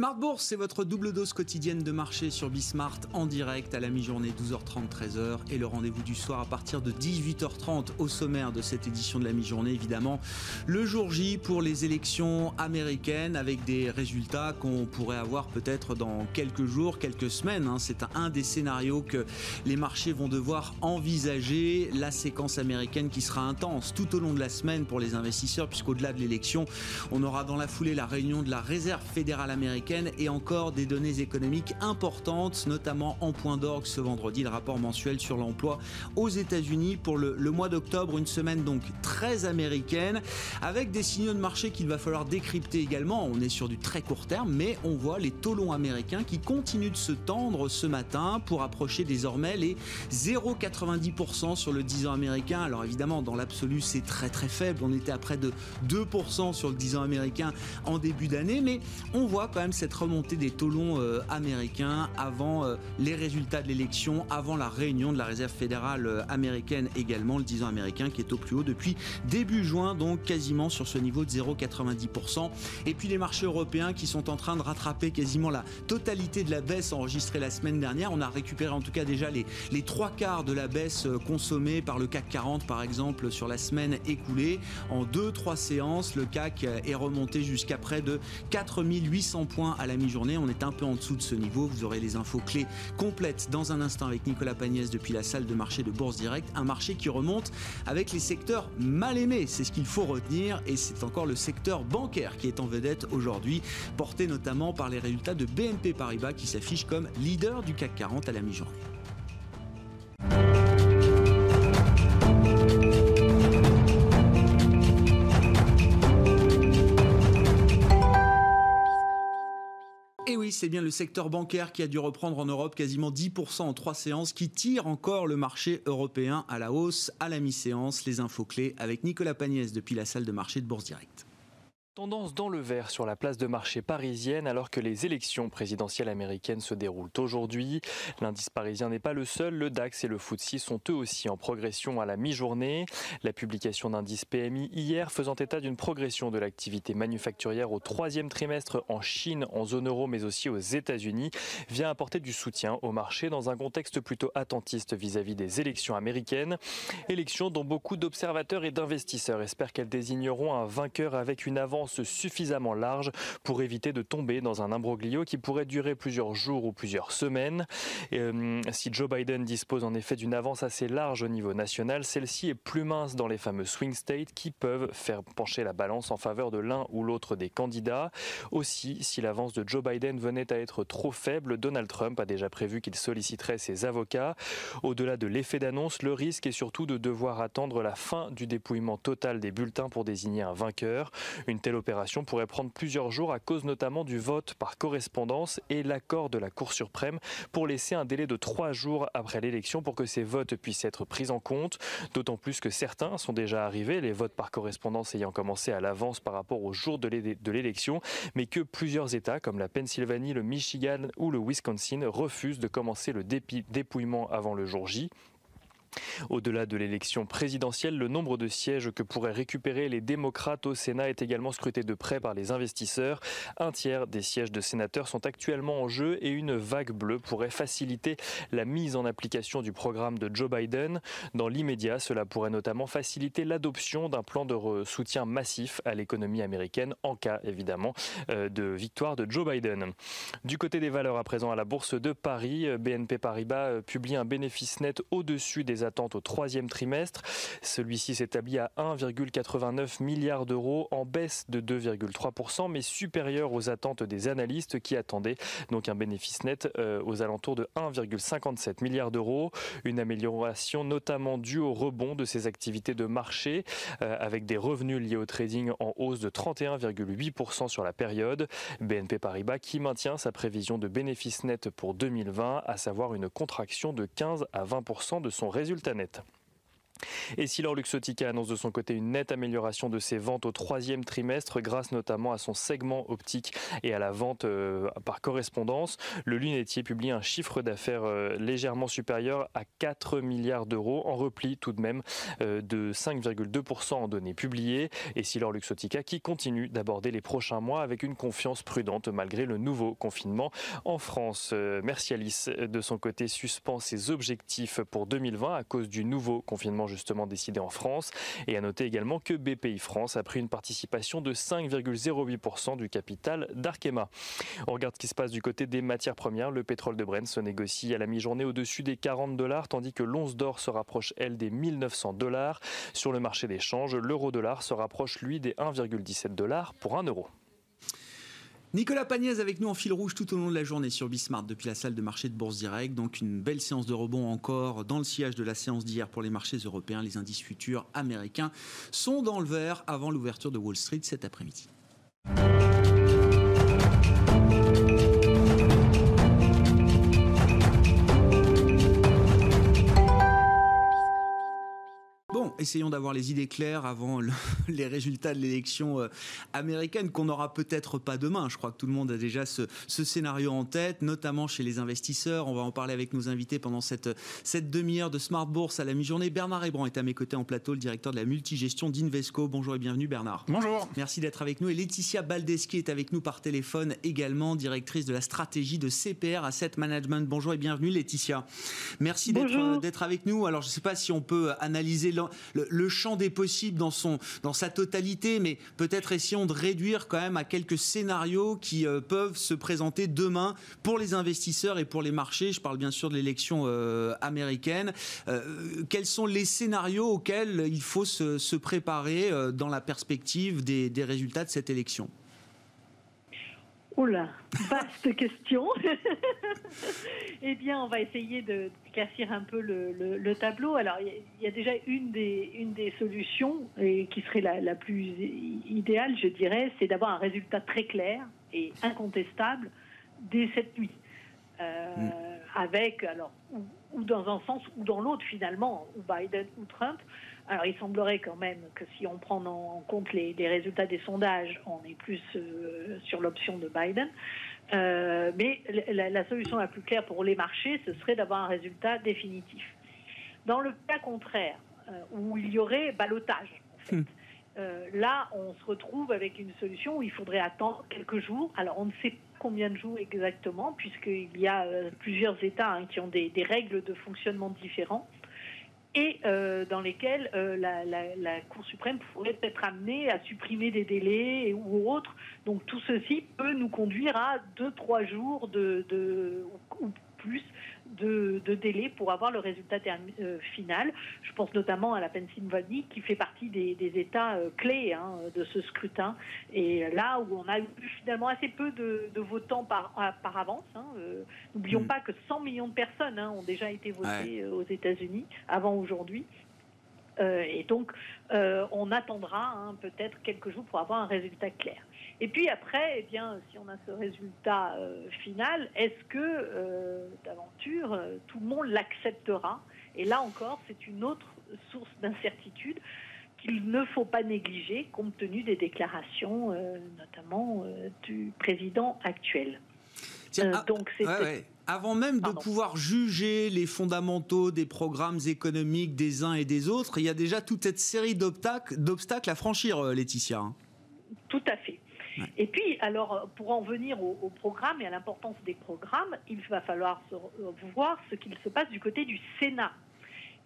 Smart Bourse, c'est votre double dose quotidienne de marché sur Bismart en direct à la mi-journée 12h30 13h et le rendez-vous du soir à partir de 18h30 au sommaire de cette édition de la mi-journée évidemment le jour J pour les élections américaines avec des résultats qu'on pourrait avoir peut-être dans quelques jours, quelques semaines. Hein. C'est un des scénarios que les marchés vont devoir envisager. La séquence américaine qui sera intense tout au long de la semaine pour les investisseurs puisqu'au-delà de l'élection, on aura dans la foulée la réunion de la Réserve fédérale américaine et encore des données économiques importantes, notamment en point d'orgue ce vendredi, le rapport mensuel sur l'emploi aux États-Unis pour le, mois d'octobre, une semaine donc très américaine, avec des signaux de marché qu'il va falloir décrypter également. On est sur du très court terme, mais on voit les taux longs américains qui continuent de se tendre ce matin pour approcher désormais les 0,90% sur le 10 ans américain. Alors évidemment, dans l'absolu, c'est très très faible. On était à près de 2% sur le 10 ans américain en début d'année, mais on voit quand même cette remontée des taux longs euh, américains avant euh, les résultats de l'élection, avant la réunion de la Réserve fédérale euh, américaine également, le 10 ans américain qui est au plus haut depuis début juin, donc quasiment sur ce niveau de 0,90%. Et puis les marchés européens qui sont en train de rattraper quasiment la totalité de la baisse enregistrée la semaine dernière. On a récupéré en tout cas déjà les, les trois quarts de la baisse consommée par le CAC 40 par exemple sur la semaine écoulée. En deux, trois séances, le CAC est remonté jusqu'à près de 4800 points à la mi-journée. On est un peu en dessous de ce niveau. Vous aurez les infos clés complètes dans un instant avec Nicolas Pagnès depuis la salle de marché de Bourse Direct. Un marché qui remonte avec les secteurs mal aimés. C'est ce qu'il faut retenir. Et c'est encore le secteur bancaire qui est en vedette aujourd'hui, porté notamment par les résultats de BNP Paribas qui s'affiche comme leader du CAC 40 à la mi-journée. C'est bien le secteur bancaire qui a dû reprendre en Europe quasiment 10% en trois séances, qui tire encore le marché européen à la hausse à la mi-séance. Les infos clés avec Nicolas Pagnès depuis la salle de marché de Bourse Direct. Tendance dans le vert sur la place de marché parisienne alors que les élections présidentielles américaines se déroulent aujourd'hui. L'indice parisien n'est pas le seul, le DAX et le FTSE sont eux aussi en progression à la mi-journée. La publication d'indice PMI hier faisant état d'une progression de l'activité manufacturière au troisième trimestre en Chine, en zone euro mais aussi aux États-Unis vient apporter du soutien au marché dans un contexte plutôt attentiste vis-à-vis des élections américaines. Élections dont beaucoup d'observateurs et d'investisseurs espèrent qu'elles désigneront un vainqueur avec une avance suffisamment large pour éviter de tomber dans un imbroglio qui pourrait durer plusieurs jours ou plusieurs semaines. Euh, si Joe Biden dispose en effet d'une avance assez large au niveau national, celle-ci est plus mince dans les fameux swing states qui peuvent faire pencher la balance en faveur de l'un ou l'autre des candidats. Aussi, si l'avance de Joe Biden venait à être trop faible, Donald Trump a déjà prévu qu'il solliciterait ses avocats. Au-delà de l'effet d'annonce, le risque est surtout de devoir attendre la fin du dépouillement total des bulletins pour désigner un vainqueur. Une telle opération pourrait prendre plusieurs jours à cause notamment du vote par correspondance et l'accord de la Cour suprême pour laisser un délai de trois jours après l'élection pour que ces votes puissent être pris en compte. D'autant plus que certains sont déjà arrivés, les votes par correspondance ayant commencé à l'avance par rapport au jour de l'élection, mais que plusieurs États comme la Pennsylvanie, le Michigan ou le Wisconsin refusent de commencer le dépouillement avant le jour J. Au-delà de l'élection présidentielle, le nombre de sièges que pourraient récupérer les démocrates au Sénat est également scruté de près par les investisseurs. Un tiers des sièges de sénateurs sont actuellement en jeu et une vague bleue pourrait faciliter la mise en application du programme de Joe Biden. Dans l'immédiat, cela pourrait notamment faciliter l'adoption d'un plan de soutien massif à l'économie américaine en cas évidemment euh, de victoire de Joe Biden. Du côté des valeurs à présent à la bourse de Paris, BNP Paribas euh, publie un bénéfice net au-dessus des attentes au troisième trimestre. Celui-ci s'établit à 1,89 milliard d'euros en baisse de 2,3%, mais supérieur aux attentes des analystes qui attendaient donc un bénéfice net euh, aux alentours de 1,57 milliard d'euros. Une amélioration notamment due au rebond de ses activités de marché, euh, avec des revenus liés au trading en hausse de 31,8% sur la période. BNP Paribas qui maintient sa prévision de bénéfice net pour 2020, à savoir une contraction de 15 à 20% de son résultat résultat net. Essilor Luxotica annonce de son côté une nette amélioration de ses ventes au troisième trimestre grâce notamment à son segment optique et à la vente euh, par correspondance. Le lunetier publie un chiffre d'affaires euh, légèrement supérieur à 4 milliards d'euros en repli tout de même euh, de 5,2% en données publiées. Essilor Luxotica qui continue d'aborder les prochains mois avec une confiance prudente malgré le nouveau confinement en France. Mercialis de son côté suspend ses objectifs pour 2020 à cause du nouveau confinement justement décidé en France. Et à noter également que BPI France a pris une participation de 5,08% du capital d'Arkema. On regarde ce qui se passe du côté des matières premières. Le pétrole de Brent se négocie à la mi-journée au-dessus des 40 dollars, tandis que l'once d'or se rapproche, elle, des 1900 dollars. Sur le marché d'échange, l'euro-dollar se rapproche, lui, des 1,17 dollars pour 1 euro. Nicolas Pagnès avec nous en fil rouge tout au long de la journée sur Bismart depuis la salle de marché de Bourse Direct. Donc une belle séance de rebond encore dans le sillage de la séance d'hier pour les marchés européens. Les indices futurs américains sont dans le vert avant l'ouverture de Wall Street cet après-midi. Essayons d'avoir les idées claires avant les résultats de l'élection euh, américaine qu'on n'aura peut-être pas demain. Je crois que tout le monde a déjà ce, scénario en tête, notamment chez les investisseurs. On va en parler avec nos invités pendant cette, cette demi-heure de Smart Bourse à la mi-journée. Bernard Hébran est à mes côtés en plateau, le directeur de la multigestion d'Invesco. Bonjour et bienvenue Bernard. Bonjour. Merci d'être avec nous. Et Laetitia Baldeschi est avec nous par téléphone également, directrice de la stratégie de CPR Asset Management. Bonjour et bienvenue Laetitia. Merci d'être avec nous. Alors je ne sais pas si on peut analyser le, champ des possibles dans, son, dans sa totalité, mais peut-être essayons de réduire quand même à quelques scénarios qui euh, peuvent se présenter demain pour les investisseurs et pour les marchés. Je parle bien sûr de l'élection euh, américaine. Euh, quels sont les scénarios auxquels il faut se, préparer dans la perspective des résultats de cette élection? Oula, vaste question. eh bien, on va essayer de casser un peu le, tableau. Alors, il y, a déjà une des, une des solutions, et qui serait la, plus idéale, je dirais, c'est d'avoir un résultat très clair et incontestable dès cette nuit. Euh, mm. Avec, alors, ou, dans un sens ou dans l'autre, finalement, ou Biden ou Trump. Alors, il semblerait quand même que si on prend en compte les, résultats des sondages, on est plus euh, sur l'option de Biden. Euh, mais la, solution la plus claire pour les marchés, ce serait d'avoir un résultat définitif. Dans le cas contraire, euh, où il y aurait balotage, hmm. là, on se retrouve avec une solution où il faudrait attendre quelques jours. Alors, on ne sait pas combien de jours exactement, puisqu'il y a plusieurs États hein, qui ont des, des, règles de fonctionnement différentes et euh, dans lesquels euh, la, Cour suprême pourrait être amenée à supprimer des délais ou autres. Donc tout ceci peut nous conduire à deux, trois jours de, plus de, délai pour avoir le résultat euh, final. Je pense notamment à la Pennsylvanie qui fait partie des, États euh, clés hein, de ce scrutin. Et là où on a eu finalement assez peu de, votants par, par avance. Hein, euh, n'oublions mm. pas que 100 millions de personnes hein, ont déjà été votées aux États-Unis avant aujourd'hui. et donc, on attendra peut-être quelques jours pour avoir un résultat clair. Et puis après, eh bien, si on a ce résultat euh, final, est-ce que euh, d'aventure euh, tout le monde l'acceptera? Et là encore, c'est une autre source d'incertitude qu'il ne faut pas négliger compte tenu des déclarations, notamment du président actuel. Ah, donc Avant même de pouvoir juger les fondamentaux des programmes économiques des uns et des autres, il y a déjà toute cette série d'obstacles à franchir, Laetitia. Hein. Tout à fait. Et puis, alors, pour en venir au, programme et à l'importance des programmes, il va falloir euh, voir ce qu'il se passe du côté du Sénat.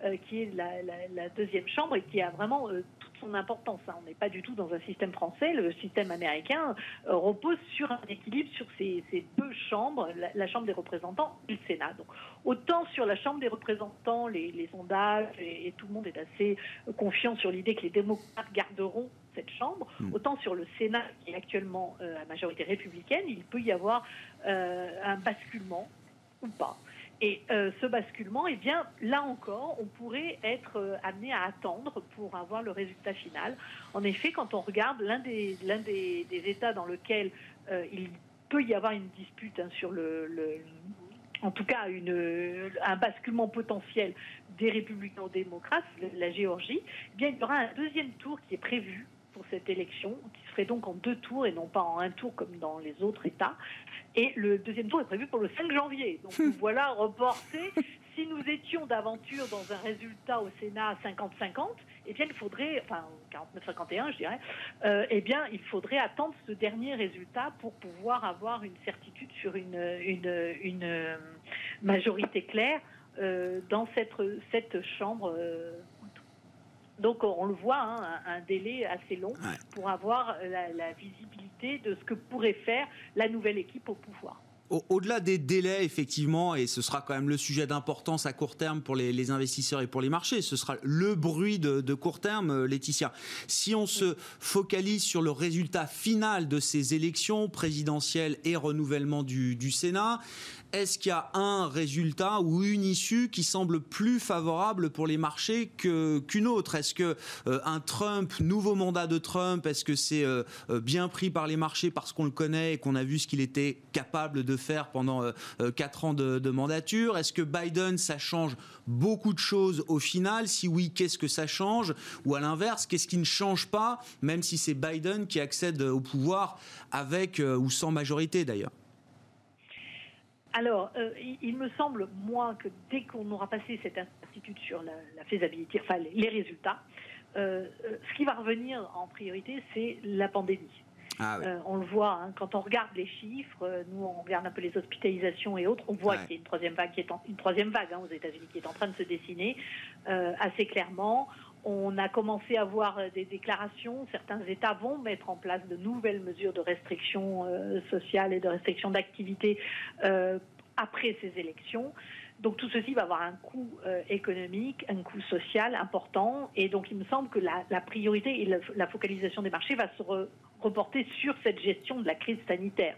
Euh, qui est la, deuxième chambre et qui a vraiment euh, toute son importance. Hein. On n'est pas du tout dans un système français. Le système américain repose sur un équilibre sur ces, deux chambres, la, Chambre des représentants et le Sénat. Donc, autant sur la Chambre des représentants, les, sondages et, tout le monde est assez confiant sur l'idée que les démocrates garderont cette Chambre, hmm. autant sur le Sénat, qui est actuellement euh, à majorité républicaine, il peut y avoir euh, un basculement ou pas. Et euh, ce basculement, eh bien, là encore, on pourrait être amené à attendre pour avoir le résultat final. En effet, quand on regarde l'un des, l'un des, États dans lequel il peut y avoir une dispute hein, sur le, en tout cas une, un basculement potentiel des républicains démocrates, la Géorgie, eh bien il y aura un deuxième tour qui est prévu pour cette élection, qui serait donc en deux tours et non pas en un tour comme dans les autres États. Et le deuxième tour est prévu pour le 5 janvier. Donc nous voilà reportés. Si nous étions d'aventure dans un résultat au Sénat 50-50, eh bien, il faudrait, enfin 49-51, je dirais, euh, eh bien, il faudrait attendre ce dernier résultat pour pouvoir avoir une certitude sur une, une, une majorité claire euh, dans cette, cette chambre. Euh, donc on le voit, hein, un, délai assez long pour avoir la, visibilité de ce que pourrait faire la nouvelle équipe au pouvoir. Au-delà des délais, effectivement, et ce sera quand même le sujet d'importance à court terme pour les, investisseurs et pour les marchés, ce sera le bruit de, court terme, euh, Laetitia. Si on se focalise sur le résultat final de ces élections présidentielles et renouvellement du, Sénat, est-ce qu'il y a un résultat ou une issue qui semble plus favorable pour les marchés qu'une autre? Est-ce que euh, un Trump, nouveau mandat de Trump, est-ce que c'est euh, bien pris par les marchés parce qu'on le connaît et qu'on a vu ce qu'il était capable de faire pendant quatre ans de, mandature? Est-ce que Biden, ça change beaucoup de choses au final? Si oui, qu'est-ce que ça change? Ou à l'inverse, qu'est-ce qui ne change pas, même si c'est Biden qui accède au pouvoir avec ou sans majorité d'ailleurs? Alors, euh, il, me semble, moi, que dès qu'on aura passé cette incertitude sur la, faisabilité, enfin les, résultats, euh, euh, ce qui va revenir en priorité, c'est la pandémie. Ah on le voit hein, quand on regarde les chiffres. nous, on regarde un peu les hospitalisations et autres. On voit qu'il y a une troisième vague qui est en, une troisième vague hein, aux États-Unis qui est en train de se dessiner assez clairement. On a commencé à voir des déclarations. Certains États vont mettre en place de nouvelles mesures de restriction sociale et de restriction d'activité après ces élections. Donc tout ceci va avoir un coût euh, économique, un coût social important. Et donc il me semble que la, priorité et la, focalisation des marchés va se reporter sur cette gestion de la crise sanitaire.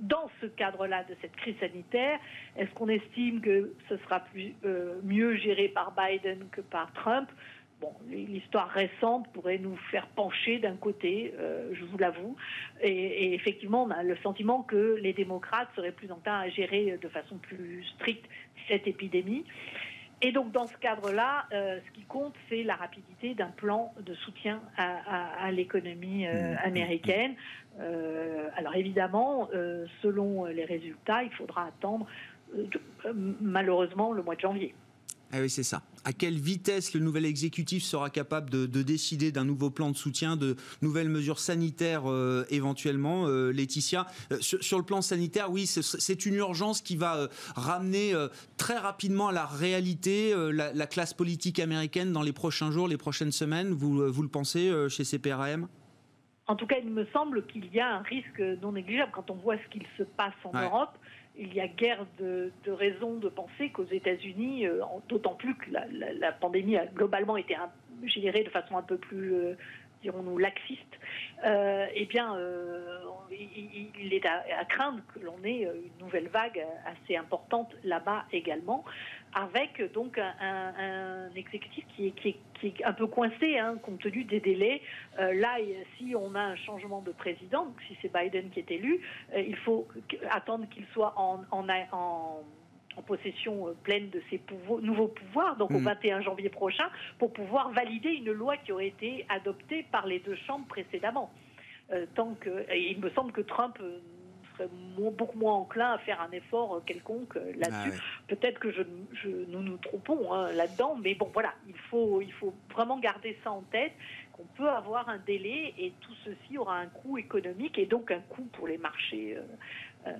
Dans ce cadre-là de cette crise sanitaire, est-ce qu'on estime que ce sera plus, euh, mieux géré par Biden que par Trump? Bon, l'histoire récente pourrait nous faire pencher d'un côté, euh, je vous l'avoue, et, effectivement, on a le sentiment que les démocrates seraient plus enclins à gérer de façon plus stricte cette épidémie. Et donc, dans ce cadre-là, euh, ce qui compte, c'est la rapidité d'un plan de soutien à, l'économie euh, mmh. américaine. alors, évidemment, selon les résultats, il faudra attendre malheureusement le mois de janvier. Ah oui, c'est ça. À quelle vitesse le nouvel exécutif sera capable de, décider d'un nouveau plan de soutien, de nouvelles mesures sanitaires euh, éventuellement, euh, Laetitia? Euh, sur, le plan sanitaire, oui, c'est une urgence qui va ramener très rapidement à la réalité la, classe politique américaine dans les prochains jours, les prochaines semaines. Vous, vous le pensez chez CPRM en tout cas, il me semble qu'il y a un risque non négligeable quand on voit ce qu'il se passe en Europe il y a guère de, de raisons de penser qu'aux États-Unis, euh, d'autant plus que la, pandémie a globalement été gérée de façon un peu plus, euh, dirons-nous, laxiste, euh, eh bien, il, est à, craindre que l'on ait une nouvelle vague assez importante là-bas également avec donc un, exécutif qui est, un peu coincé hein, compte tenu des délais. Euh, là, si on a un changement de président, si c'est Biden qui est élu, euh, il faut attendre qu'il soit en possession euh, pleine de ses nouveaux pouvoirs, donc au 21 mm. janvier prochain, pour pouvoir valider une loi qui aurait été adoptée par les deux chambres précédemment. tant que, il me semble que Trump serait beaucoup moins enclin à faire un effort euh, quelconque euh, là-dessus. Ah Peut-être que je, nous nous trompons hein, là-dedans, mais bon, voilà, il faut, il faut vraiment garder ça en tête qu'on peut avoir un délai et tout ceci aura un coût économique et donc un coût pour les marchés, euh,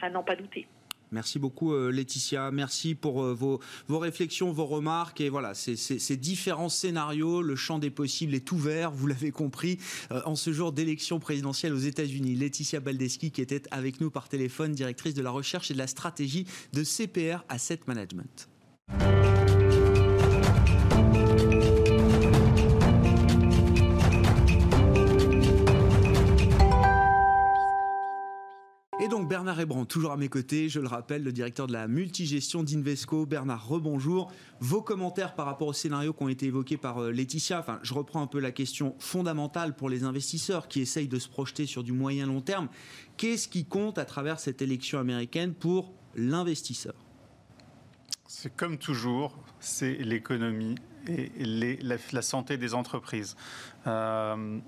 à n'en pas douter. Merci beaucoup euh, Laetitia, merci pour euh, vos, vos réflexions, vos remarques et voilà, ces, différents scénarios, le champ des possibles est ouvert, vous l'avez compris, euh, en ce jour d'élection présidentielle aux États-Unis. Laetitia Baldeschi qui était avec nous par téléphone, directrice de la recherche et de la stratégie de CPR Asset Management. Bernard Hébran, toujours à mes côtés, je le rappelle, le directeur de la multigestion d'Invesco. Bernard, rebonjour. Vos commentaires par rapport aux scénarios qui ont été évoqués par euh, Laetitia, enfin, je reprends un peu la question fondamentale pour les investisseurs qui essayent de se projeter sur du moyen long terme. Qu'est-ce qui compte à travers cette élection américaine pour l'investisseur? C'est comme toujours, c'est l'économie et la, santé des entreprises. Euh,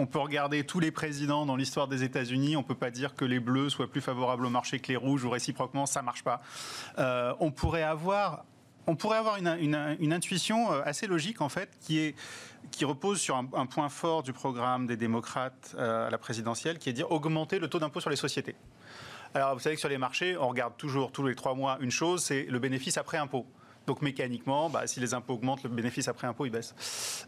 on peut regarder tous les présidents dans l'histoire des États-Unis. On ne peut pas dire que les bleus soient plus favorables au marché que les rouges ou réciproquement, ça ne marche pas. Euh, on pourrait avoir, on pourrait avoir une, intuition euh, assez logique en fait, qui est qui repose sur un, point fort du programme des démocrates euh, à la présidentielle, qui est de dire augmenter le taux d'impôt sur les sociétés. Alors, vous savez que sur les marchés, on regarde toujours tous les trois mois une chose, c'est le bénéfice après impôt. Donc mécaniquement, bah, si les impôts augmentent, le bénéfice après impôt, il baisse.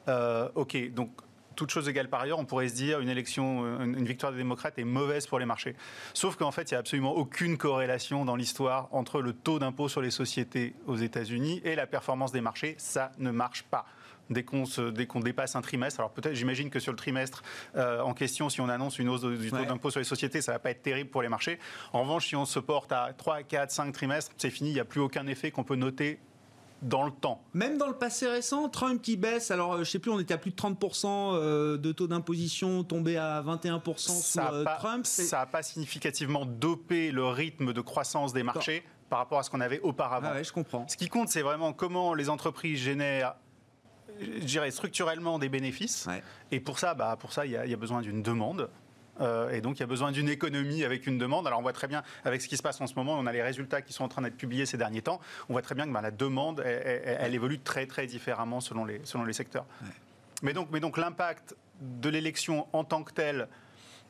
ok, donc toute chose égale par ailleurs, on pourrait se dire une élection, euh, une victoire des démocrates est mauvaise pour les marchés. Sauf qu'en fait, il n'y a absolument aucune corrélation dans l'histoire entre le taux d'impôt sur les sociétés aux États-Unis et la performance des marchés. Ça ne marche pas dès qu'on dépasse un trimestre. Alors peut-être, j'imagine que sur le trimestre euh, en question, si on annonce une hausse du taux d'impôt sur les sociétés, ça va pas être terrible pour les marchés. En revanche, si on se porte à 3, 4, 5 trimestres, c'est fini, il n'y a plus aucun effet qu'on peut noter dans le temps. Même dans le passé récent, Trump qui baisse, alors euh, je sais plus, on était à plus de 30% euh, de taux d'imposition, tombé à 21% sous euh, Trump. Ça n'a pas significativement dopé le rythme de croissance des marchés par rapport à ce qu'on avait auparavant. Ah je comprends. Ce qui compte, c'est vraiment comment les entreprises génèrent je dirais structurellement des bénéfices. Et pour ça, bah, pour ça, il y, a besoin d'une demande. Euh, et donc, il y a besoin d'une économie avec une demande. Alors, on voit très bien, avec ce qui se passe en ce moment, on a les résultats qui sont en train d'être publiés ces derniers temps. On voit très bien que ben, la demande, elle, évolue très, très différemment selon les, selon les secteurs. Mais donc, mais donc l'impact de l'élection en tant que telle,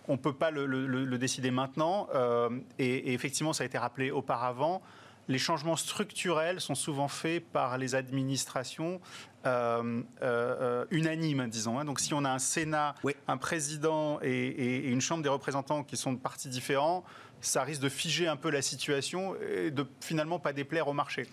on ne peut pas le, décider maintenant. Euh, et, effectivement, ça a été rappelé auparavant les changements structurels sont souvent faits par les administrations euh, euh, unanimes, disons. Hein. Donc si on a un Sénat, un président et, une Chambre des représentants qui sont de partis différents, ça risque de figer un peu la situation et de finalement pas déplaire au marché.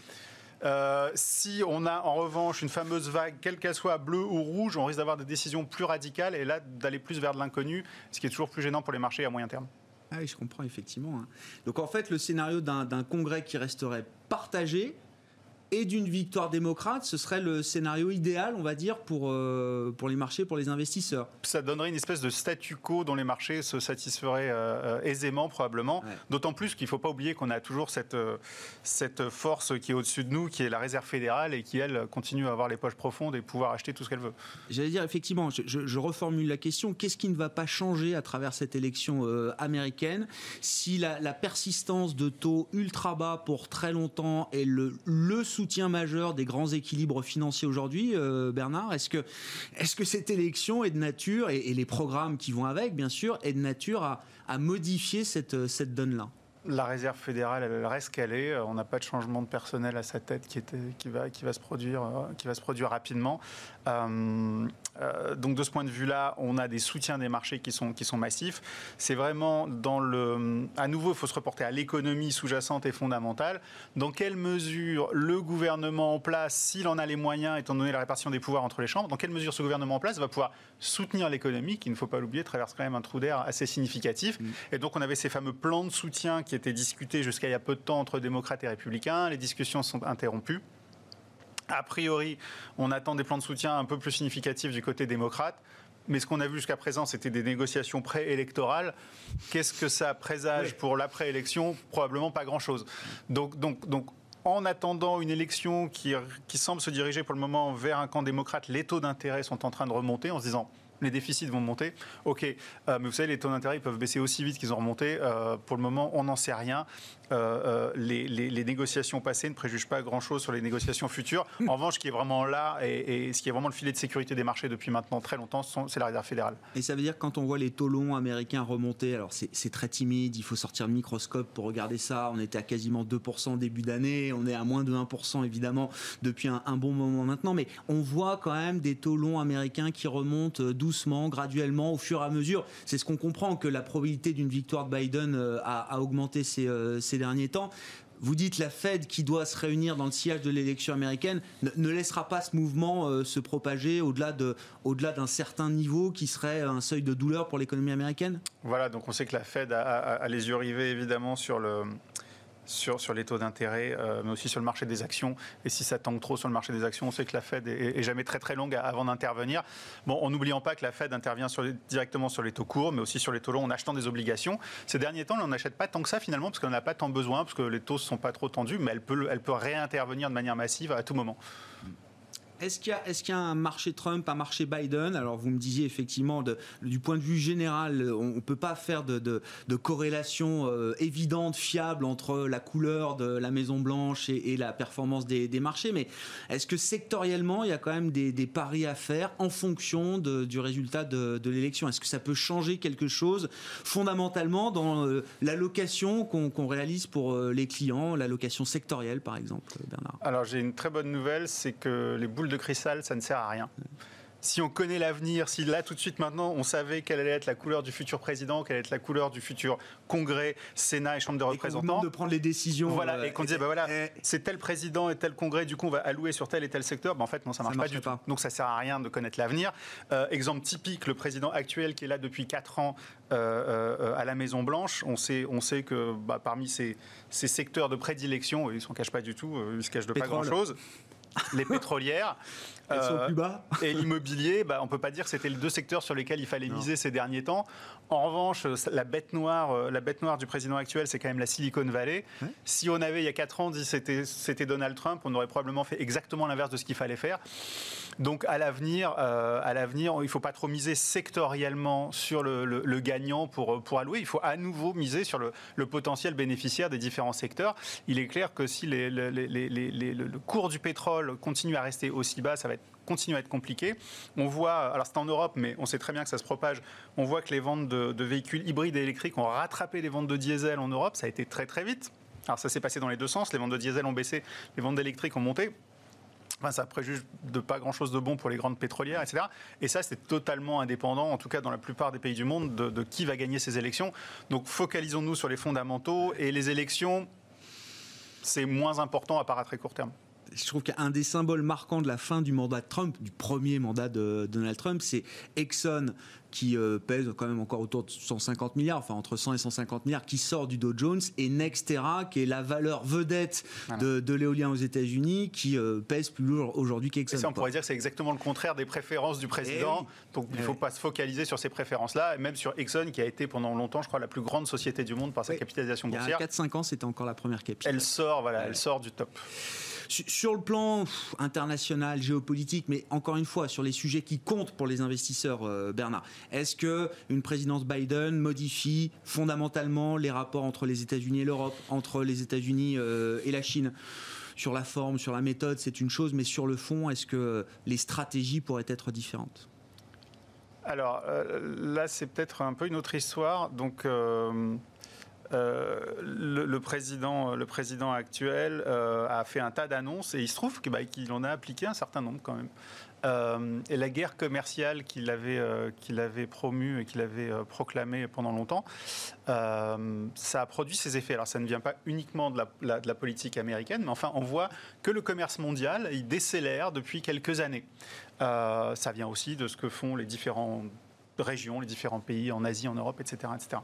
Euh, si on a en revanche une fameuse vague, quelle qu'elle soit, bleue ou rouge, on risque d'avoir des décisions plus radicales et là d'aller plus vers de l'inconnu, ce qui est toujours plus gênant pour les marchés à moyen terme. Ah oui, je comprends effectivement. Hein. Donc en fait, le scénario d'un congrès qui resterait partagé, et d'une victoire démocrate, ce serait le scénario idéal, on va dire, pour, euh, pour les marchés, pour les investisseurs. Ça donnerait une espèce de statu quo dont les marchés se satisferaient euh, euh, aisément, probablement. D'autant plus qu'il ne faut pas oublier qu'on a toujours cette, cette force qui est au-dessus de nous, qui est la réserve fédérale et qui, elle, continue à avoir les poches profondes et pouvoir acheter tout ce qu'elle veut. J'allais dire, effectivement, je, reformule la question, qu'est-ce qui ne va pas changer à travers cette élection américaine si la, la, persistance de taux ultra bas pour très longtemps est le, le soutien majeur des grands équilibres financiers aujourd'hui, euh, Bernard? Est-ce que, est que cette élection est de nature, et, les programmes qui vont avec, bien sûr, est de nature à, à modifier cette, cette donne-là? La réserve fédérale, elle reste qu'elle est. On n'a pas de changement de personnel à sa tête qui, était, qui, va, qui, va, se produire, qui va se produire rapidement. Euh, euh, donc de ce point de vue-là, on a des soutiens des marchés qui sont, qui sont massifs. C'est vraiment dans le... À nouveau, il faut se reporter à l'économie sous-jacente et fondamentale. Dans quelle mesure le gouvernement en place, s'il en a les moyens, étant donné la répartition des pouvoirs entre les chambres, dans quelle mesure ce gouvernement en place va pouvoir soutenir l'économie, qui, il ne faut pas l'oublier, traverse quand même un trou d'air assez significatif. Mmh. Et donc on avait ces fameux plans de soutien qui étaient discutés jusqu'à il y a peu de temps entre démocrates et républicains. Les discussions sont interrompues. A priori, on attend des plans de soutien un peu plus significatifs du côté démocrate. Mais ce qu'on a vu jusqu'à présent, c'était des négociations préélectorales. Qu'est-ce que ça présage pour l'après-élection? Probablement pas grand-chose. Donc, donc, donc, en attendant une élection qui, qui semble se diriger pour le moment vers un camp démocrate, les taux d'intérêt sont en train de remonter en se disant les déficits vont monter. Ok, euh, mais vous savez, les taux d'intérêt peuvent baisser aussi vite qu'ils ont remonté. Euh, pour le moment, on n'en sait rien. Euh, les, négociations passées ne préjugent pas grand-chose sur les négociations futures. En revanche, ce qui est vraiment là et, ce qui est vraiment le filet de sécurité des marchés depuis maintenant très longtemps, c'est la réserve fédérale. Et ça veut dire que quand on voit les taux longs américains remonter, alors c'est très timide, il faut sortir le microscope pour regarder ça. On était à quasiment 2% début d'année, on est à moins de 1% évidemment depuis un, un, bon moment maintenant, mais on voit quand même des taux longs américains qui remontent 12 doucement, graduellement, au fur et à mesure. C'est ce qu'on comprend que la probabilité d'une victoire de Biden euh, a, augmenté ces, euh, ces derniers temps vous dites la Fed qui doit se réunir dans le sillage de l'élection américaine ne, laissera pas ce mouvement se propager au-delà de, au-delà d'un certain niveau qui serait un seuil de douleur pour l'économie américaine? Voilà, donc on sait que la Fed a les yeux rivés évidemment sur le sur, sur les taux d'intérêt, euh, mais aussi sur le marché des actions. Et si ça tangue trop sur le marché des actions, on sait que la Fed est, jamais très très longue avant d'intervenir. Bon, en n'oubliant pas que la Fed intervient directement sur les taux courts, mais aussi sur les taux longs en achetant des obligations. Ces derniers temps, on n'achète pas tant que ça finalement, parce qu'on n'a pas tant besoin, parce que les taux ne sont pas trop tendus, mais elle peut, elle peut réintervenir de manière massive à tout moment. Est-ce qu'il y, a un marché Trump, un marché Biden? Alors vous me disiez effectivement, du point de vue général, on ne peut pas faire de, corrélation euh, évidente, fiable entre la couleur de la Maison Blanche et, la performance des, marchés, mais est-ce que sectoriellement, il y a quand même des, paris à faire en fonction du résultat de, l'élection? Est-ce que ça peut changer quelque chose fondamentalement dans euh, l'allocation qu'on réalise pour euh, les clients, l'allocation sectorielle par exemple, Bernard? Alors j'ai une très bonne nouvelle, c'est que les boules de cristal, ça ne sert à rien. Si on connaît l'avenir, si là tout de suite maintenant on savait quelle allait être la couleur du futur président, quelle allait être la couleur du futur Congrès, Sénat et Chambre de représentants, de prendre les décisions, voilà, euh, et qu'on disait bah voilà, c'est tel président et tel Congrès, du coup on va allouer sur tel et tel secteur, bah en fait non ça marche pas du tout. Donc ça sert à rien de connaître l'avenir. Euh, exemple typique, le président actuel qui est là depuis 4 ans euh, à la Maison Blanche, on sait, on sait que bah, parmi ces, ces, secteurs de prédilection, ils s'en cachent pas du tout, ils se cachent de pas grand chose les pétrolières. Euh, bas. et l'immobilier, bah, on ne peut pas dire que c'était les deux secteurs sur lesquels il fallait miser ces derniers temps. En revanche, la bête noire, euh, la bête noire du président actuel, c'est quand même la Silicon Valley. Si on avait, il y a 4 ans, dit c'était Donald Trump, on aurait probablement fait exactement l'inverse de ce qu'il fallait faire. Donc à l'avenir, euh, il ne faut pas trop miser sectoriellement sur le, gagnant pour, pour allouer. Il faut à nouveau miser sur le, potentiel bénéficiaire des différents secteurs. Il est clair que si le cours du pétrole continue à rester aussi bas, ça va être continue à être compliqué. On voit, alors c'est en Europe, mais on sait très bien que ça se propage. On voit que les ventes de, véhicules hybrides et électriques ont rattrapé les ventes de diesel en Europe. Ça a été très très vite. Alors ça s'est passé dans les deux sens. Les ventes de diesel ont baissé, les ventes d'électriques ont monté. Enfin, ça préjuge de pas grand-chose de bon pour les grandes pétrolières, etc. Et ça, c'est totalement indépendant, en tout cas dans la plupart des pays du monde, de, de qui va gagner ces élections. Donc focalisons-nous sur les fondamentaux et les élections, c'est moins important à part à très court terme je trouve qu'un des symboles marquants de la fin du mandat de Trump, du premier mandat de Donald Trump, c'est Exxon qui euh, pèse quand même encore autour de 150 milliards, enfin entre 100 et 150 milliards, qui sort du Dow Jones, et Nextera, qui est la valeur vedette de, l'éolien aux États-Unis, qui euh, pèse plus lourd aujourd'hui qu'Exxon. Ça, on pourrait dire que c'est exactement le contraire des préférences du président. Eh Donc il ne faut eh pas se focaliser sur ces préférences-là, même sur Exxon, qui a été pendant longtemps, je crois, la plus grande société du monde par sa capitalisation boursière. Il y a 4-5 ans, c'était encore la première capitale. Elle sort, voilà, elle sort du top. Sur le plan international, géopolitique, mais encore une fois, sur les sujets qui comptent pour les investisseurs, euh, Bernard, est-ce que une présidence Biden modifie fondamentalement les rapports entre les États-Unis et l'Europe, entre les États-Unis euh, et la Chine? Sur la forme, sur la méthode, c'est une chose, mais sur le fond, est-ce que les stratégies pourraient être différentes? Alors euh, là, c'est peut-être un peu une autre histoire. Donc, le, président, le président actuel euh, a fait un tas d'annonces et il se trouve bah, qu'il en a appliqué un certain nombre quand même. Euh, et la guerre commerciale qu'il avait, qu'il avait promue et qu'il avait proclamée pendant longtemps, ça a produit ses effets. Alors ça ne vient pas uniquement de la, de la, politique américaine, mais enfin on voit que le commerce mondial, il décélère depuis quelques années. ça vient aussi de ce que font les différentes régions, les différents pays en Asie, en Europe, etc. etc.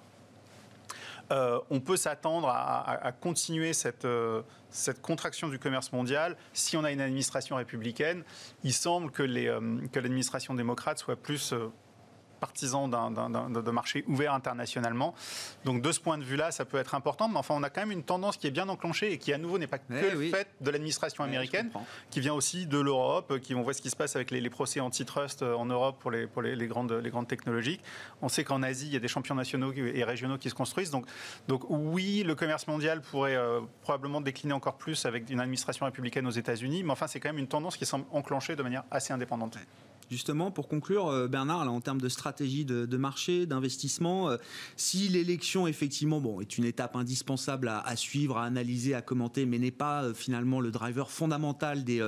Euh, on peut s'attendre à, continuer euh, cette, contraction du commerce mondial si on a une administration républicaine. Il semble que euh, l'administration démocrate soit plus partisan d'un marché ouvert internationalement. Donc de ce point de vue-là, ça peut être important, mais enfin on a quand même une tendance qui est bien enclenchée et qui à nouveau n'est pas que eh le fait de l'administration américaine, qui vient aussi de l'Europe, qui vont voir ce qui se passe avec les, procès antitrust euh, en Europe pour les, pour les, grandes, les grandes technologies. On sait qu'en Asie, il y a des champions nationaux et régionaux qui se construisent. Donc, donc oui, le commerce mondial pourrait euh, probablement décliner encore plus avec une administration républicaine aux États-Unis, mais enfin c'est quand même une tendance qui semble enclenchée de manière assez indépendante. Justement, pour conclure, euh, Bernard, en termes de stratégie de, marché, d'investissement, euh, si l'élection, effectivement, bon, est une étape indispensable à, suivre, à analyser, à commenter, mais n'est pas euh, finalement le driver fondamental des,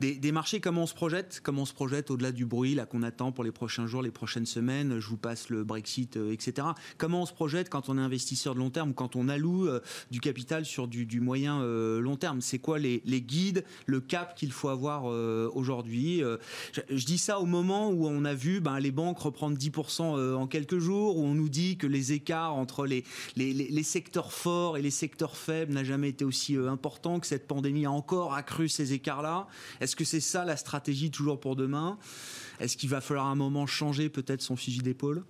des, marchés, comment on se projette Comment on se projette au-delà du bruit là qu'on attend pour les prochains jours, les prochaines semaines Je vous passe le Brexit, etc. Comment on se projette quand on est investisseur de long terme, quand on alloue du capital sur du, moyen long terme? C'est quoi les, guides, le cap qu'il faut avoir aujourd'hui je dis ça au moment où on a vu ben, les banques reprendre 10% euh, en quelques jours, où on nous dit que les écarts entre les, secteurs forts et les secteurs faibles n'a jamais été aussi euh, important, que cette pandémie a encore accru ces écarts-là. Est-ce que c'est ça la stratégie toujours pour demain? Est-ce qu'il va falloir un moment changer peut-être son fusil d'épaule?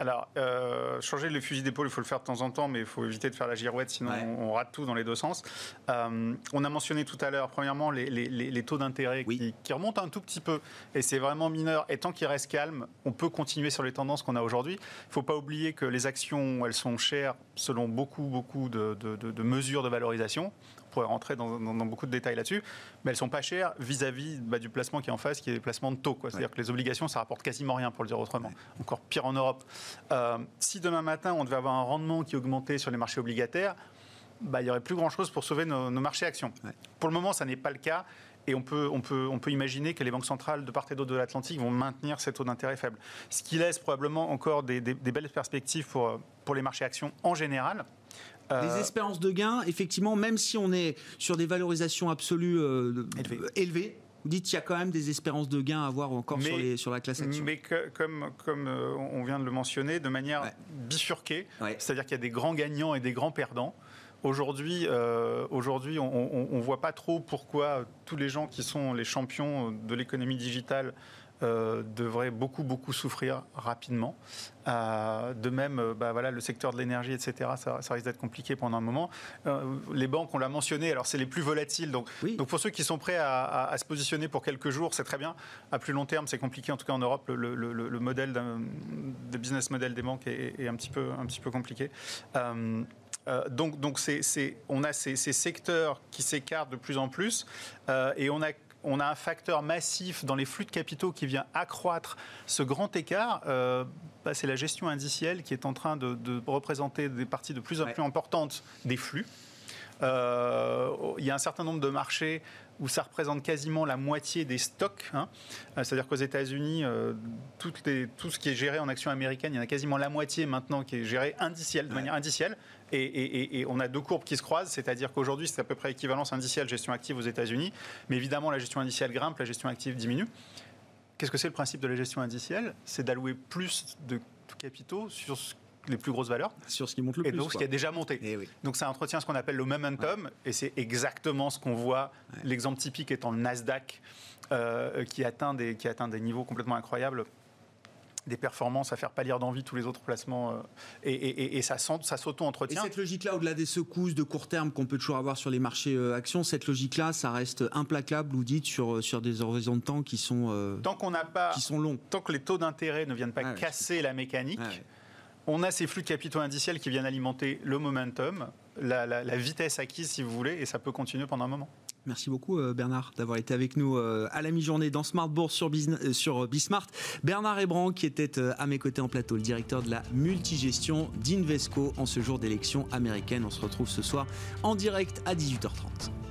Alors, euh, changer le fusil d'épaule, il faut le faire de temps en temps, mais il faut éviter de faire la girouette, sinon on, rate tout dans les deux sens. Euh, on a mentionné tout à l'heure, premièrement, les, taux d'intérêt qui, remontent un tout petit peu, et c'est vraiment mineur. Et tant qu'il reste calme, on peut continuer sur les tendances qu'on a aujourd'hui. Il ne faut pas oublier que les actions, elles sont chères selon beaucoup, beaucoup de mesures de valorisation pourrait rentrer dans, beaucoup de détails là-dessus, mais elles sont pas chères vis-à-vis bah, du placement qui est en face, qui est le placement de taux. C'est-à-dire que les obligations, ça rapporte quasiment rien, pour le dire autrement. Encore pire en Europe. Euh, si demain matin, on devait avoir un rendement qui augmentait sur les marchés obligataires, bah, il n'y aurait plus grand-chose pour sauver nos, marchés actions. Pour le moment, ça n'est pas le cas. Et on peut, on, peut, on peut imaginer que les banques centrales de part et d'autre de l'Atlantique vont maintenir ces taux d'intérêt faibles. Ce qui laisse probablement encore des, des, belles perspectives pour, pour les marchés actions en général. Euh, les espérances de gains, effectivement, même si on est sur des valorisations absolues euh, élevées. vous dites qu'il y a quand même des espérances de gains à avoir encore sur, les, sur, la classe action. Mais comme, comme euh, on vient de le mentionner, de manière bifurquée, c'est-à-dire qu'il y a des grands gagnants et des grands perdants. Aujourd'hui, aujourd'hui, on ne voit pas trop pourquoi tous les gens qui sont les champions de l'économie digitale euh, devrait beaucoup, beaucoup souffrir rapidement. Euh, de même, euh, bah, voilà, le secteur de l'énergie, etc., ça, risque d'être compliqué pendant un moment. les banques, on l'a mentionné, alors c'est les plus volatiles. Donc, donc pour ceux qui sont prêts à, se positionner pour quelques jours, c'est très bien. À plus long terme, c'est compliqué. En tout cas, en Europe, le, le, modèle de business model des banques est, un, petit peu, un petit peu compliqué. donc, donc on a ces, ces, secteurs qui s'écartent de plus en plus et on a on a un facteur massif dans les flux de capitaux qui vient accroître ce grand écart. Euh, bah, c'est la gestion indicielle qui est en train de, représenter des parties de plus en plus importantes des flux. Euh, il y a un certain nombre de marchés où ça représente quasiment la moitié des stocks. Hein. Euh, c'est-à-dire qu'aux États-Unis, euh, tout ce qui est géré en actions américaines, il y en a quasiment la moitié maintenant qui est géré indiciel, de manière indicielle. Et, on a deux courbes qui se croisent, c'est-à-dire qu'aujourd'hui, c'est à peu près équivalence indicielle gestion active aux États-Unis. Mais évidemment, la gestion indicielle grimpe, la gestion active diminue. Qu'est-ce que c'est le principe de la gestion indicielle? C'est d'allouer plus de capitaux sur ce les plus grosses valeurs. Sur ce qui monte le et plus. Et donc ce qui a déjà monté. Et eh Donc ça entretient ce qu'on appelle le momentum, et c'est exactement ce qu'on voit. L'exemple typique étant le Nasdaq, euh, qui, atteint des, qui atteint des niveaux complètement incroyables des performances à faire pâlir d'envie tous les autres placements euh, et, et, ça, ça s'auto-entretient. Et cette logique-là, au-delà des secousses de court terme qu'on peut toujours avoir sur les marchés euh, actions, cette logique-là, ça reste implacable, vous dites, sur, sur des horizons de temps qui sont, tant qu'on n'a pas, qui sont longs. Tant que les taux d'intérêt ne viennent pas ah casser la mécanique, ah on a ces flux de capitaux indiciels qui viennent alimenter le momentum, la, vitesse acquise, si vous voulez, et ça peut continuer pendant un moment. Merci beaucoup euh, Bernard d'avoir été avec nous euh, à la mi-journée dans Smart Bourse sur, euh, sur Bismart. Bernard Ebran qui était à mes côtés en plateau, le directeur de la multigestion d'Invesco en ce jour d'élection américaine. On se retrouve ce soir en direct à 18h30.